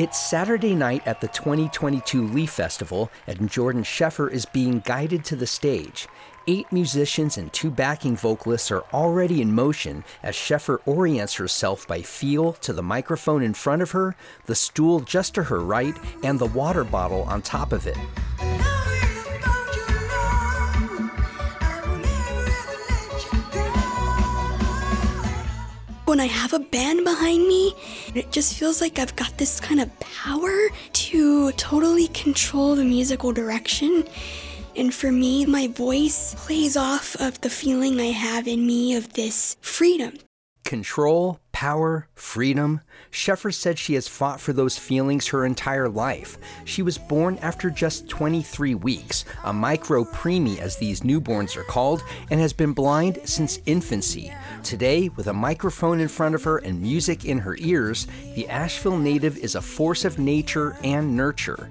It's Saturday night at the 2022 Leaf Festival, and Jordan Scheffer is being guided to the stage. Eight musicians and two backing vocalists are already in motion as Scheffer orients herself by feel to the microphone in front of her, the stool just to her right, and the water bottle on top of it. When I have a band behind me, it just feels like I've got this kind of power to totally control the musical direction. And for me, my voice plays off of the feeling I have in me of this freedom. Control, power, freedom. Scheffer said she has fought for those feelings her entire life. She was born after just 23 weeks, a micro preemie as these newborns are called, and has been blind since infancy. Today, with a microphone in front of her and music in her ears, the Asheville native is a force of nature and nurture.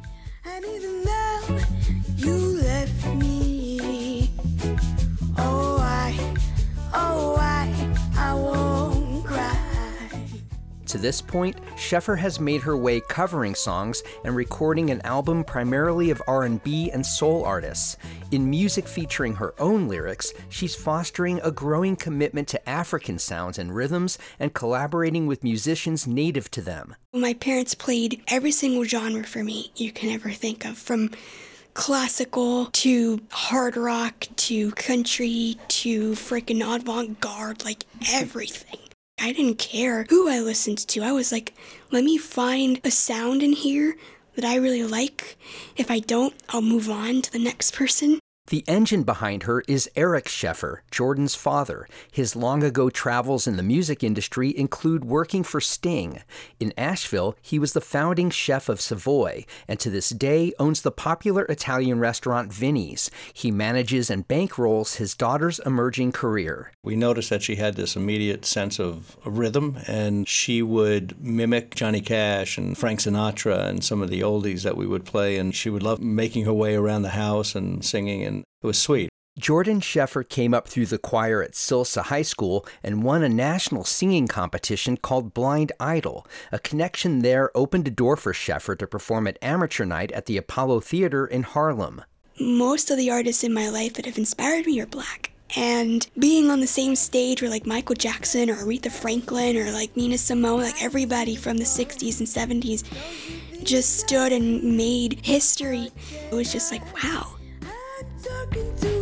To this point, Scheffer has made her way covering songs and recording an album primarily of R&B and soul artists. In music featuring her own lyrics, she's fostering a growing commitment to African sounds and rhythms and collaborating with musicians native to them. My parents played every single genre for me you can ever think of from classical to hard rock to country to freaking avant garde, like everything. I didn't care who I listened to. I was like, let me find a sound in here that I really like. If I don't, I'll move on to the next person. The engine behind her is Eric Scheffer, Jordan's father. His long ago travels in the music industry include working for Sting. In Asheville, he was the founding chef of Savoy, and to this day owns the popular Italian restaurant Vinnie's. He manages and bankrolls his daughter's emerging career. We noticed that she had this immediate sense of rhythm, and she would mimic Johnny Cash and Frank Sinatra and some of the oldies that we would play, and she would love making her way around the house and singing and it was sweet. Jordan Scheffer came up through the choir at Silsa High School and won a national singing competition called Blind Idol. A connection there opened a door for Scheffer to perform at amateur night at the Apollo Theater in Harlem. Most of the artists in my life that have inspired me are black. And being on the same stage with like Michael Jackson or Aretha Franklin or like Nina Simone, like everybody from the 60s and 70s just stood and made history. It was just like, wow, talking to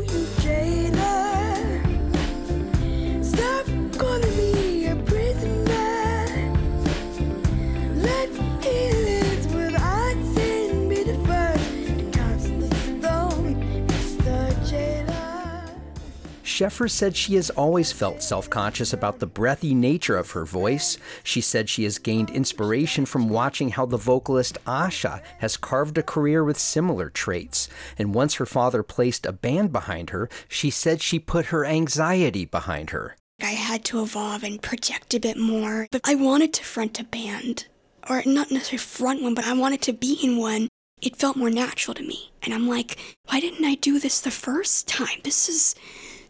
Scheffer said she has always felt self conscious about the breathy nature of her voice. She said she has gained inspiration from watching how the vocalist Asha has carved a career with similar traits. And once her father placed a band behind her, she said she put her anxiety behind her. I had to evolve and project a bit more, but I wanted to front a band. Or not necessarily front one, but I wanted to be in one it felt more natural to me. And I'm like, why didn't I do this the first time? This is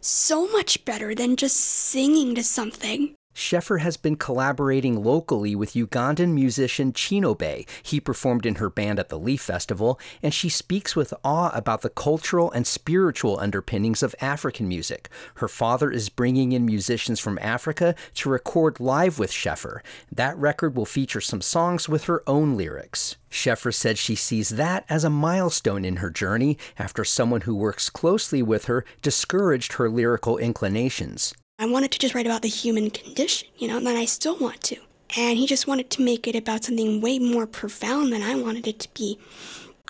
so much better than just singing to something. Scheffer has been collaborating locally with Ugandan musician Chinobe. He performed in her band at the Leaf Festival, and she speaks with awe about the cultural and spiritual underpinnings of African music. Her father is bringing in musicians from Africa to record live with Scheffer. That record will feature some songs with her own lyrics. Scheffer said she sees that as a milestone in her journey after someone who works closely with her discouraged her lyrical inclinations. I wanted to just write about the human condition, you know, and then I still want to. And he just wanted to make it about something way more profound than I wanted it to be.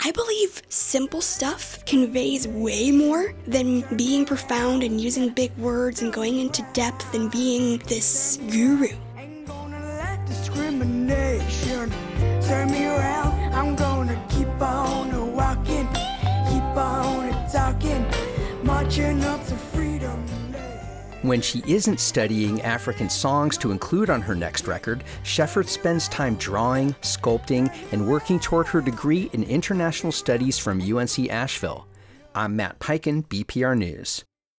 I believe simple stuff conveys way more than being profound and using big words and going into depth and being this guru. When she isn't studying African songs to include on her next record, Scheffer spends time drawing, sculpting, and working toward her degree in international studies from UNC Asheville. I'm Matt Peiken, BPR News.